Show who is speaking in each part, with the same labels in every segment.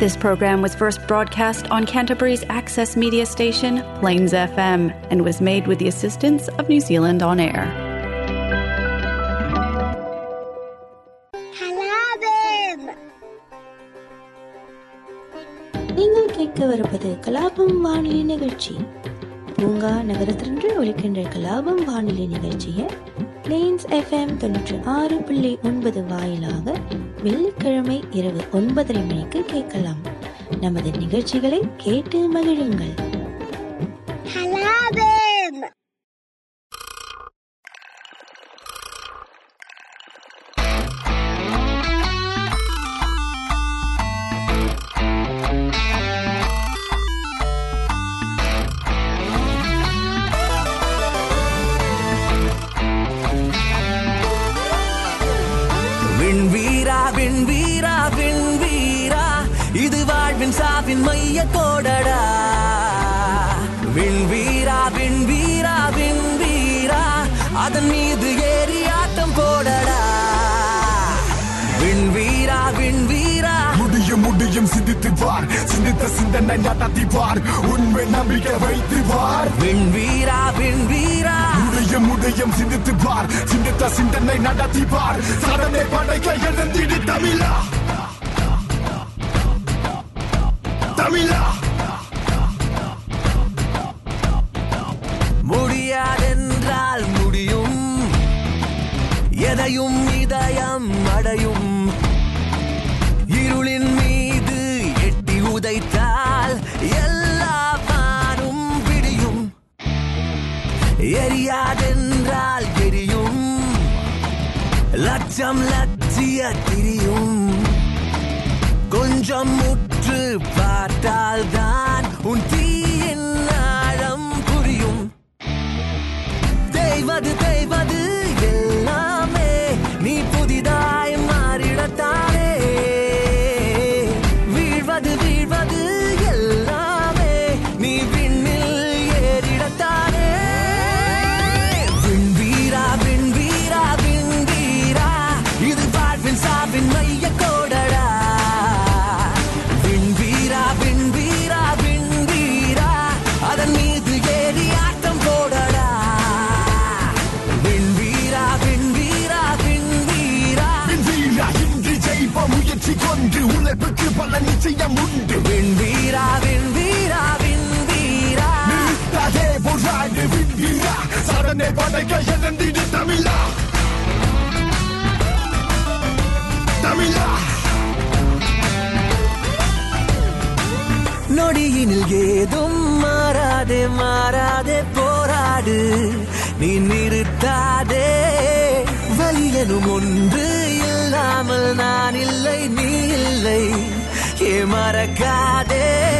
Speaker 1: This program was first broadcast on Canterbury's access media station, Plains FM, and was made with the assistance of New Zealand On Air.
Speaker 2: கலாபம்
Speaker 3: நீங்கள் கேட்கவிருப்பது கலாபம் வானொலி நிகழ்ச்சி பூங்கா நகரத்திலிருந்து ஒலிக்கின்ற கலாபம் வானொலி நிகழ்ச்சியை பிளேன்ஸ் எஃப்எம் தொண்ணூற்றி ஆறு புள்ளி ஒன்பது வாயிலாக வெள்ளிக்கிழமை இரவு ஒன்பதரை மணிக்கு கேட்கலாம். நமது நிகழ்ச்சிகளை கேட்டு மகிழுங்கள்.
Speaker 4: மைய கோடடா. விண்வீரா விண்வீரா விண்வீரா. அதன் மீது ஏறி ஆட்டம் போடடா. விண்வீரா விண்வீரா.
Speaker 5: முடியும் முடியும் சிந்தித்து பார். சிந்தித்த சிந்தனை நடத்தி பார். உண்மை நம்பிக்கை வைத்து பார்.
Speaker 4: விண்வீரா விண்வீரா.
Speaker 5: முடியும் முடியும் சிந்தித்து பார். சிந்தித்த சிந்தனை நடத்தி பார். சாதனை படைக்க எழுந்திடு தமிழா.
Speaker 4: எதையும் இதயம் அடையும். இருளின் மீது எட்டி உதைத்தால் எல்லா வானும் விடியும். எரியாதென்றால் எரியும். லட்சம் லட்சிய திரியும். கொஞ்சம் முற்று பார்த்தால் தான் உன்
Speaker 5: சாதனை படைக்க எழுந்திடு தமிழா தமிழா
Speaker 4: நொடியினில் ஏதும் மாறாதே மாறாதே போராடு. நீ நிறுத்தாதே. வலியனும் ஒன்று இல்லாமல் நான் இல்லை நீ இல்லை. ஏ மறக்காதே?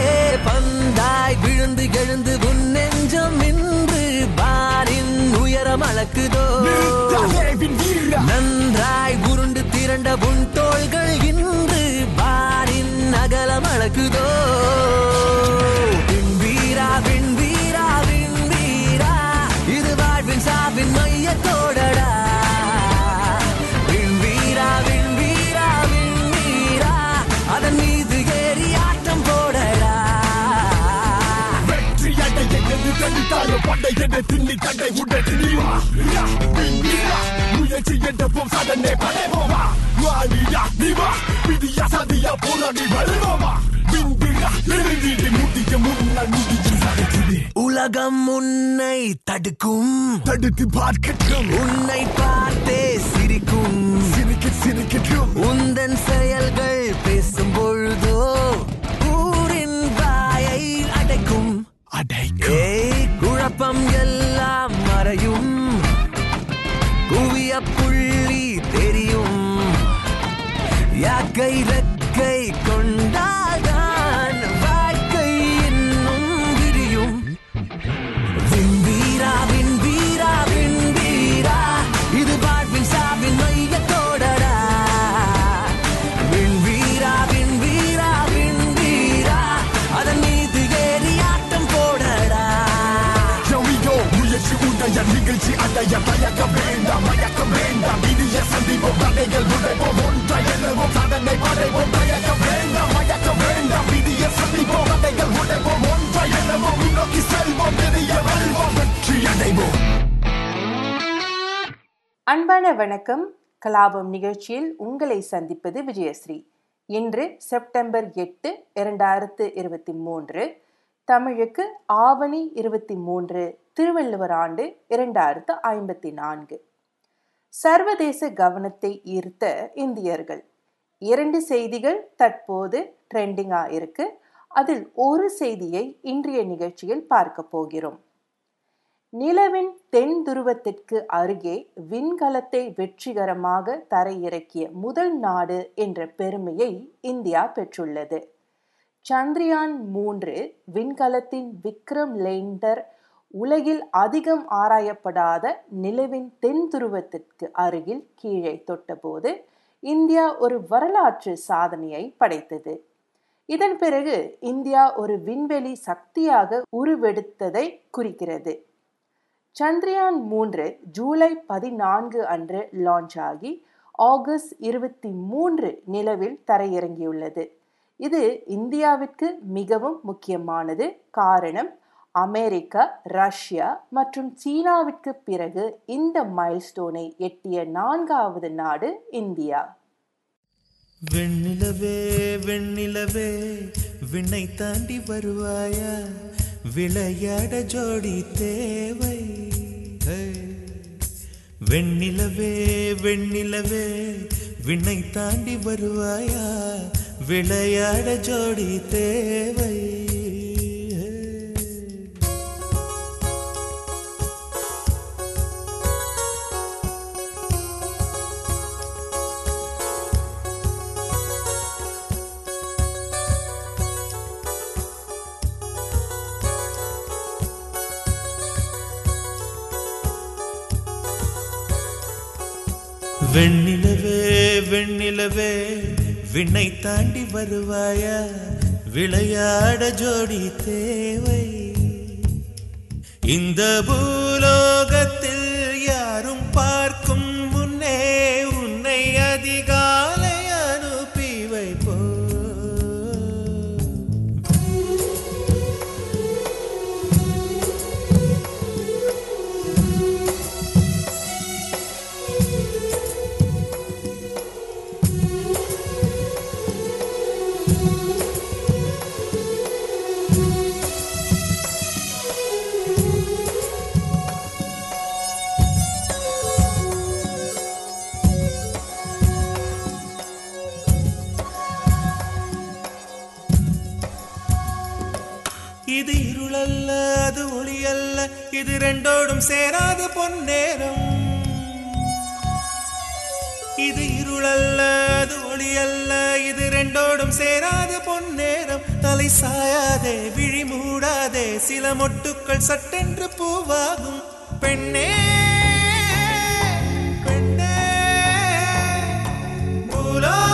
Speaker 4: விழுந்து எழுந்து உன் நெஞ்சம் இன்று பாரின் உயரம் அளக்குதோ? நன்றாய் உருண்டு திரண்ட உன் தோள்கள் இன்று பாரின் அகலம் அழகுதோ விண்வீரா விண்வீரா விண்வீரா இது வாழ்வின் சாவின் மைய
Speaker 5: எது தடுத்தாலும் படை என திண்ணி தடை உடனே நீவா முயற்சி என்றும் சாதனை படைவோமா வாழியா நீவா. விதியா சதியா போராடி நடக்குது
Speaker 4: உலகம் உன்னை தடுக்கும்.
Speaker 5: தடுத்து பார்க்கட்டும்.
Speaker 4: உன்னை பார்த்தே சிரிக்கும்.
Speaker 5: சிரிக்க சிரிக்கட்டும்.
Speaker 4: உந்தன் செயல்கள் गई रत
Speaker 2: அன்பான வணக்கம். கலாபம் நிகழ்ச்சியில் உங்களை சந்திப்பது விஜயஸ்ரீ. இன்று செப்டம்பர் எட்டு இரண்டாயிரத்து இருபத்தி மூன்று. தமிழுக்கு ஆவணி இருபத்தி மூன்று திருவள்ளுவர் ஆண்டு இரண்டாயிரத்து ஐம்பத்தி நான்கு. சர்வதேச கவனத்தை ஈர்த்த இந்தியர்கள். இரண்டு செய்திகள் தற்போது ட்ரெண்டிங்காக இருக்கு. அதில் ஒரு செய்தியை இன்றைய நிகழ்ச்சியில் பார்க்க போகிறோம். நிலவின் தென் துருவத்திற்கு அருகே விண்கலத்தை வெற்றிகரமாக தரையிறக்கிய முதல் நாடு என்ற பெருமையை இந்தியா பெற்றுள்ளது. சந்திரயான் மூன்று விண்கலத்தின் விக்ரம் லேண்டர் உலகில் அதிகம் ஆராயப்படாத நிலவின் தென் துருவத்திற்கு அருகில் கீழே தொட்டபோது இந்தியா ஒரு வரலாற்று சாதனையை படைத்தது. இதன் பிறகு இந்தியா ஒரு விண்வெளி சக்தியாக உருவெடுத்ததை குறிக்கிறது. சந்திரயான் மூன்று ஜூலை பதினான்கு அன்று லான்ச் ஆகி ஆகஸ்ட் இருபத்தி மூன்று நிலவில் தரையிறங்கியுள்ளது. இது இந்தியாவிற்கு மிகவும் முக்கியமானது. காரணம் அமெரிக்கா ரஷ்யா மற்றும் சீனாவிற்கு பிறகு இந்த மைல்ஸ்டோனை எட்டிய நான்காவது நாடு இந்தியா.
Speaker 6: வெண்ணிலவே வெண்ணிலவே விண்ணை தாண்டி வருவாயா? விளையாட ஜோடி தேவை. வெண்ணிலவே வெண்ணிலவே விண்ணை தாண்டி வருவாயா? விளையாட ஜோடி தேவை. வெண்ணிலவே வெண்ணிலவே விண்ணை தாண்டி வருவாயா விளையாட ஜோடி தேவை. இந்த பூலோகத்தை இது ரெண்டோடும் சேராத பொன்னேரம். இது இருளல்ல அது ஒளியல்ல இது ரெண்டோடும் சேராத பொன்னேரம். தலை சாயாதே விழி மூடாதே சில மொட்டுக்கள் சட்டென்று பூவாகும். பெண்ணே பெண்ணே பூலோகம்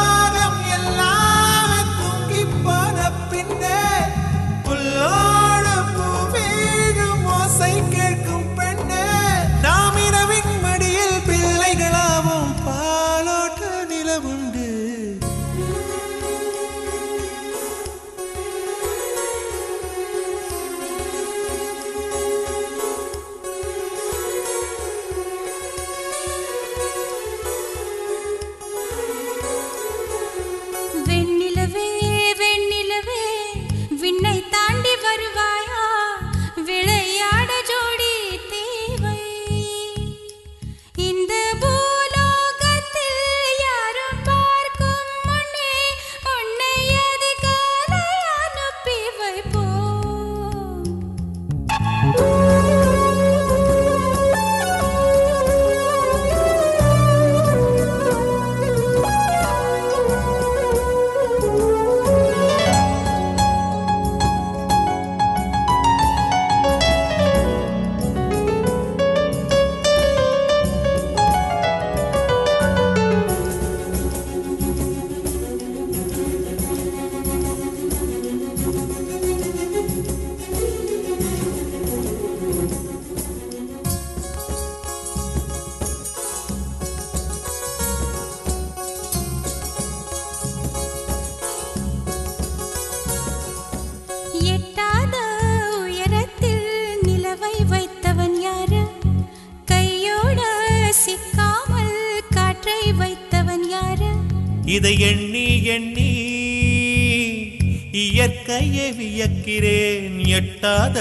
Speaker 6: இயற்கையை வியக்கிறேன். எட்டாத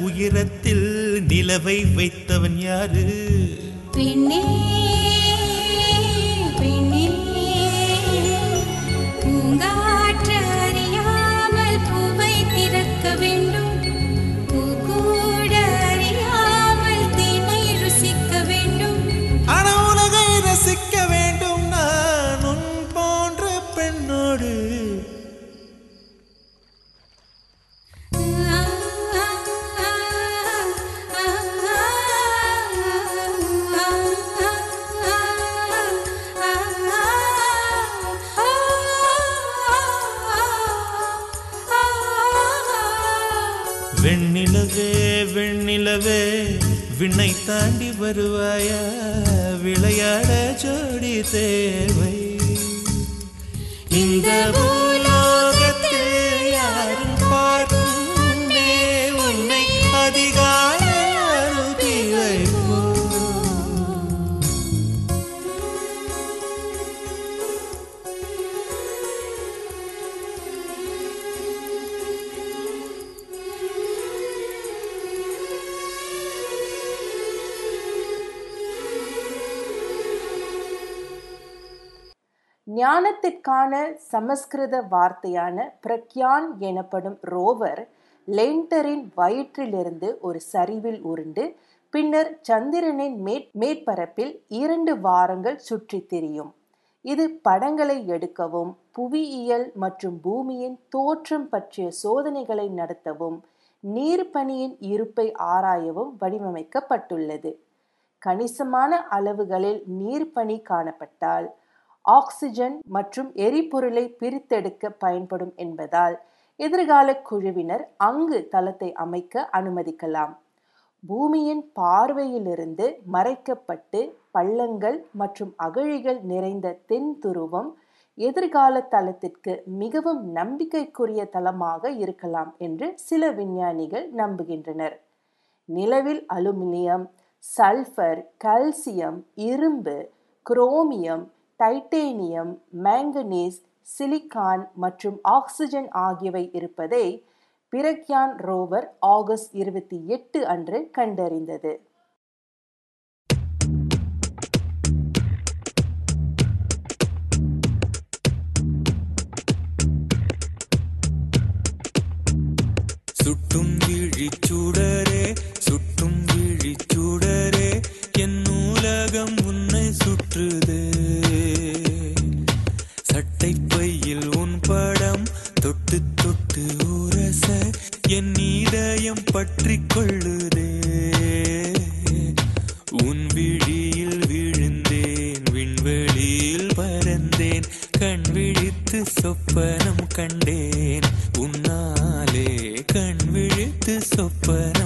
Speaker 6: உயரத்தில் நிலவை வைத்தவன் யாரு?
Speaker 7: பெண்ணே
Speaker 6: வெண்ணிலவே வெண்ணிலவே விண்ணை தாண்டி வருவாயா? விளையாட ஜோடி தேவை இந்த
Speaker 8: ஞானத்திற்கான சமஸ்கிருத வார்த்தையான பிரக்யான் எனப்படும் ரோவர் லென்டரின் வயிற்றிலிருந்து ஒரு சரிவில் உருண்டு பின்னர் சந்திரனின் மேற் மேற்பரப்பில் இரண்டு வாரங்கள் சுற்றித் திரியும். இது படங்களை எடுக்கவும் புவியியல் மற்றும் பூமியின் தோற்றம் பற்றிய சோதனைகளை நடத்தவும் நீர்ப்பனியின் இருப்பை ஆராயவும் வடிவமைக்கப்பட்டுள்ளது. கணிசமான அளவுகளில் நீர்ப்பனி காணப்பட்டால் ஆக்சிஜன் மற்றும் எரிபொருளை பிரித்தெடுக்க பயன்படும் என்பதால் எதிர்கால குழுவினர் அங்கு தளத்தை அமைக்க அனுமதிக்கலாம். பூமியின் பார்வையிலிருந்து மறைக்கப்பட்டு பள்ளங்கள் மற்றும் அகழிகள் நிறைந்த தென் துருவம் எதிர்கால தளத்திற்கு மிகவும் நம்பிக்கைக்குரிய தளமாக இருக்கலாம் என்று சில விஞ்ஞானிகள் நம்புகின்றனர். நிலவில் அலுமினியம் சல்ஃபர் கல்சியம் இரும்பு குரோமியம் டைட்டேனியம் மேங்கனீஸ் சிலிக்கான் மற்றும் ஆக்சிஜன் ஆகியவை இருப்பதை பிரக்யான் ரோவர் ஆகஸ்ட் இருபத்தி எட்டு அன்று கண்டறிந்தது.
Speaker 9: பற்றி கொள்ளுதே. உன் விழியில் விழுந்தேன் விண்வெளியில் பறந்தேன் கண் விழித்து சொப்பனம் கண்டேன். உன்னாலே கண் விழித்து சொப்பனம்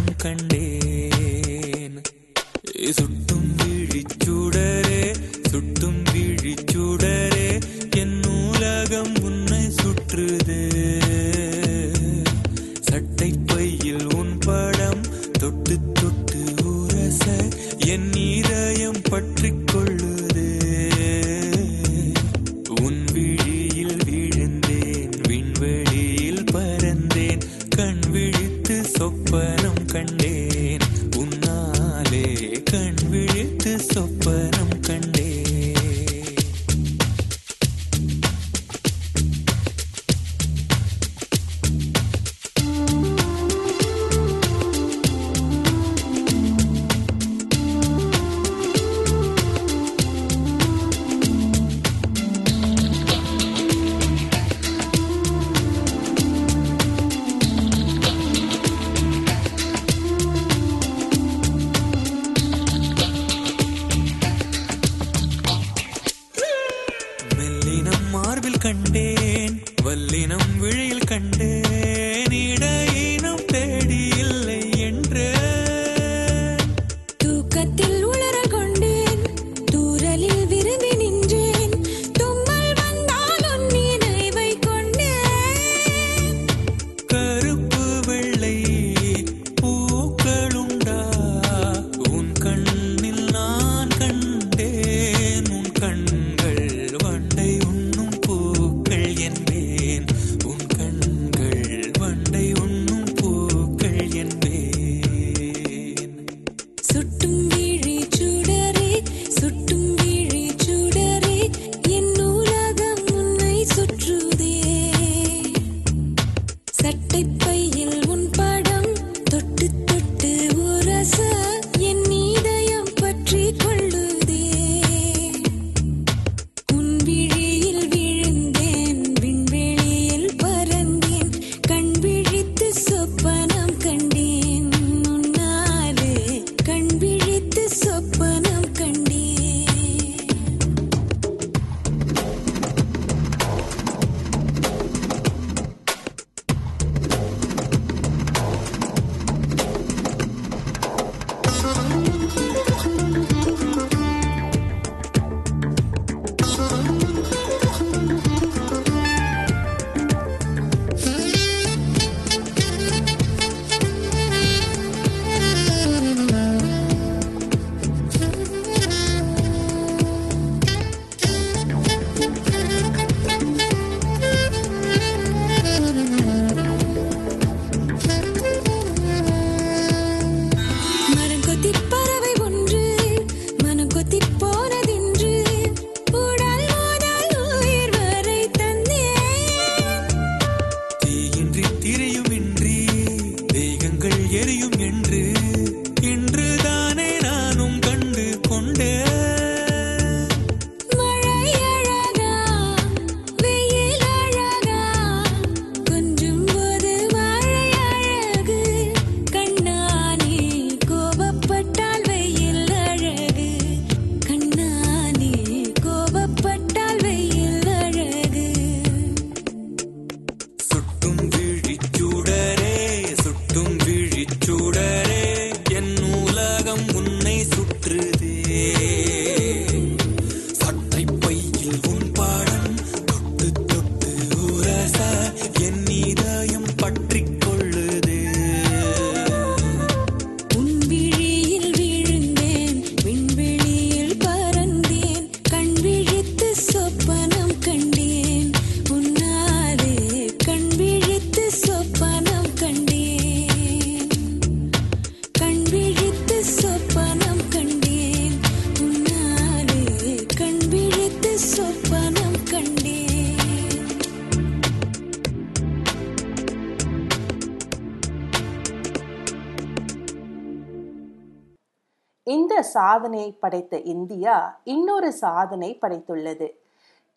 Speaker 2: சாதனையை படைத்த இந்தியா இன்னொரு சாதனை படைத்துள்ளது.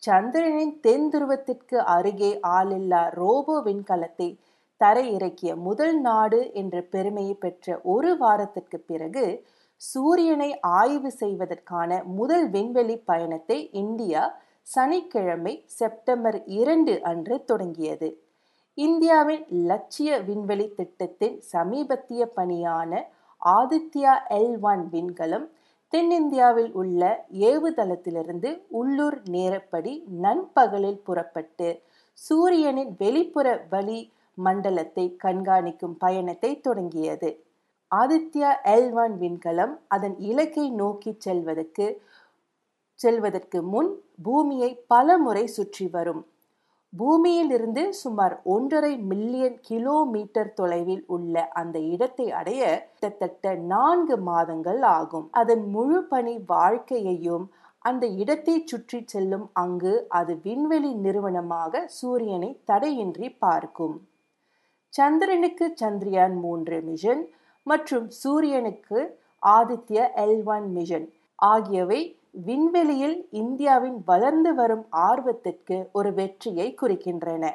Speaker 2: சந்திரனின் தென் துருவத்திற்கு அருகே ஆளில்லா ரோபோ விண்கலத்தை தரையிறக்கிய முதல் நாடு என்ற பெருமையை பெற்ற ஒரு வாரத்திற்கு பிறகு சூரியனை ஆய்வு செய்வதற்கான முதல் விண்வெளி பயணத்தை இந்தியா சனிக்கிழமை செப்டம்பர் இரண்டு அன்று தொடங்கியது. இந்தியாவின் லட்சிய விண்வெளி திட்டத்தின் சமீபத்திய பணியான ஆதித்யா எல் ஒன் விண்கலம் தென்னிந்தியாவில் உள்ள ஏவுதளத்திலிருந்து உள்ளூர் நேரப்படி நண்பகலில் புறப்பட்டு சூரியனின் வெளிப்புற வழி மண்டலத்தை கண்காணிக்கும் பயணத்தை தொடங்கியது. ஆதித்யா எல்வான் விண்கலம் அதன் இலக்கை நோக்கி செல்வதற்கு செல்வதற்கு முன் பூமியை பல முறை சுற்றி வரும். பூமியிலிருந்து சுமார் ஒன்றரை மில்லியன் கிலோமீட்டர் தொலைவில் உள்ள அந்த இடத்தை அடைய கிட்டத்தட்ட நான்கு மாதங்கள் ஆகும். அதன் முழு பணி வாழ்க்கையையும் அந்த இடத்தை சுற்றி செல்லும் அங்கு அது விண்வெளி நிறுவனமாக சூரியனை தடையின்றி பார்க்கும். சந்திரனுக்கு சந்திரயான் மூன்று மிஷன் மற்றும் சூரியனுக்கு ஆதித்ய எல் ஒன் மிஷன் ஆகியவை விண்வெளியில் இந்தியாவின் வளர்ந்து வரும் ஆர்வத்திற்கு ஒரு வெற்றியை குறிக்கின்றன.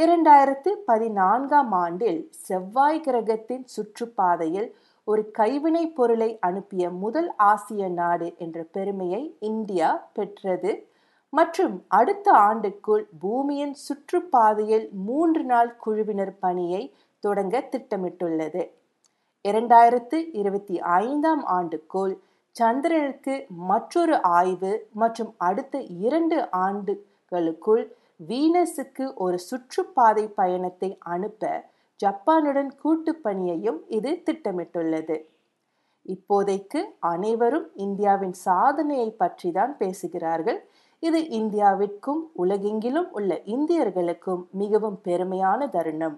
Speaker 2: இரண்டாயிரத்து பதினான்காம் ஆண்டில் செவ்வாய் கிரகத்தின் சுற்றுப்பாதையில் ஒரு கைவினைப் பொருளை அனுப்பிய முதல் ஆசிய நாடு என்ற பெருமையை இந்தியா பெற்றது. மற்றும் அடுத்த ஆண்டுக்குள் பூமியின் சுற்றுப்பாதையில் மூன்று நாள் குழுவினர் பணியை தொடங்க திட்டமிட்டுள்ளது. இரண்டாயிரத்து இருபத்தி ஐந்தாம் ஆண்டுக்குள் சந்திரனுக்கு மற்றொரு ஆய்வு மற்றும் அடுத்த இரண்டு ஆண்டுகளுக்குள் வீனஸுக்கு ஒரு சுற்றுப்பாதை பயணத்தை அனுப்ப ஜப்பானுடன் கூட்டுப் பணியையும் இது திட்டமிட்டுள்ளது. இப்போதைக்கு அனைவரும் இந்தியாவின் சாதனையை பற்றி தான் பேசுகிறார்கள். இது இந்தியாவிற்கும் உலகெங்கிலும் உள்ள இந்தியர்களுக்கும் மிகவும் பெருமையான தருணம்.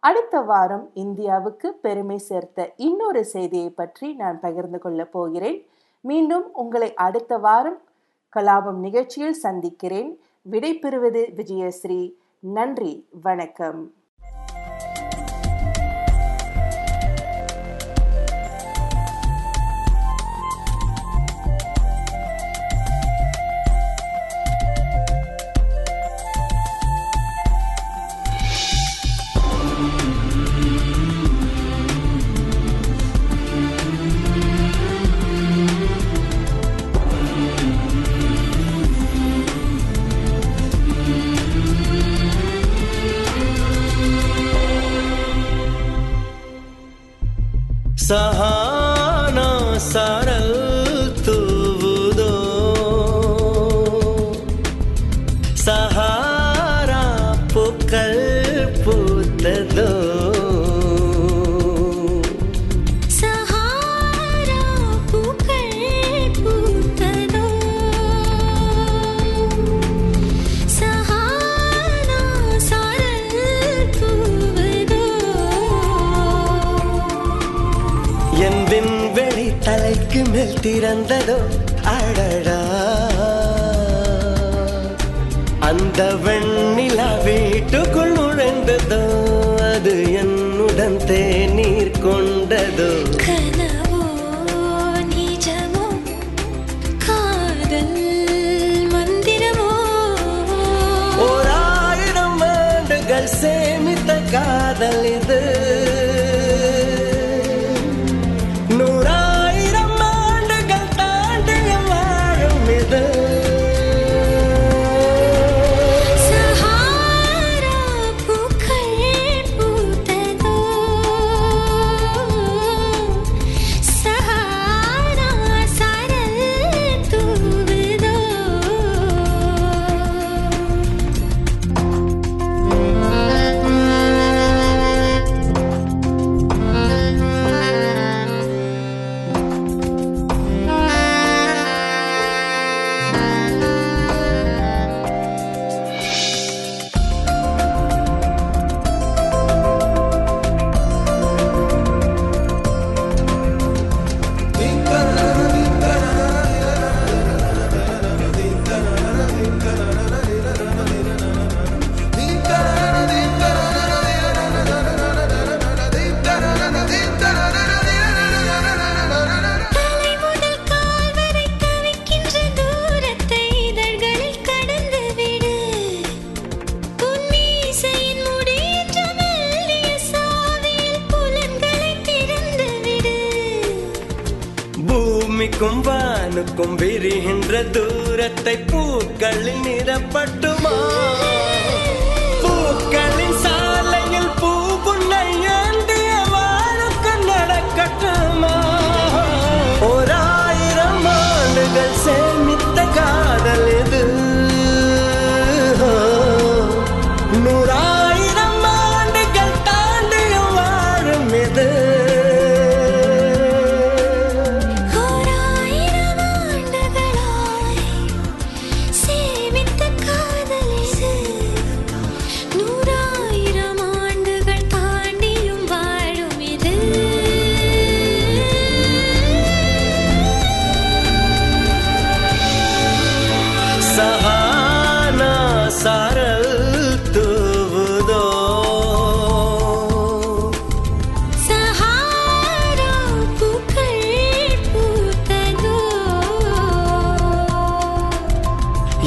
Speaker 2: அடுத்த வாரம் இந்தியாவுக்கு பெருமை சேர்த்த இன்னொரு செய்தியை பற்றி நான் பகிர்ந்து கொள்ளப் போகிறேன். மீண்டும் உங்களை அடுத்த வாரம் கலாபம் நிகழ்ச்சியில் சந்திக்கிறேன். விடைபெறுவது விஜயஸ்ரீ. நன்றி வணக்கம்.
Speaker 10: தலைக்கு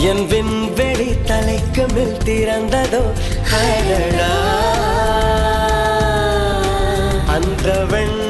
Speaker 11: என் விண்வெளி தலைக்கு மேல் திறந்ததோ அந்த வெண்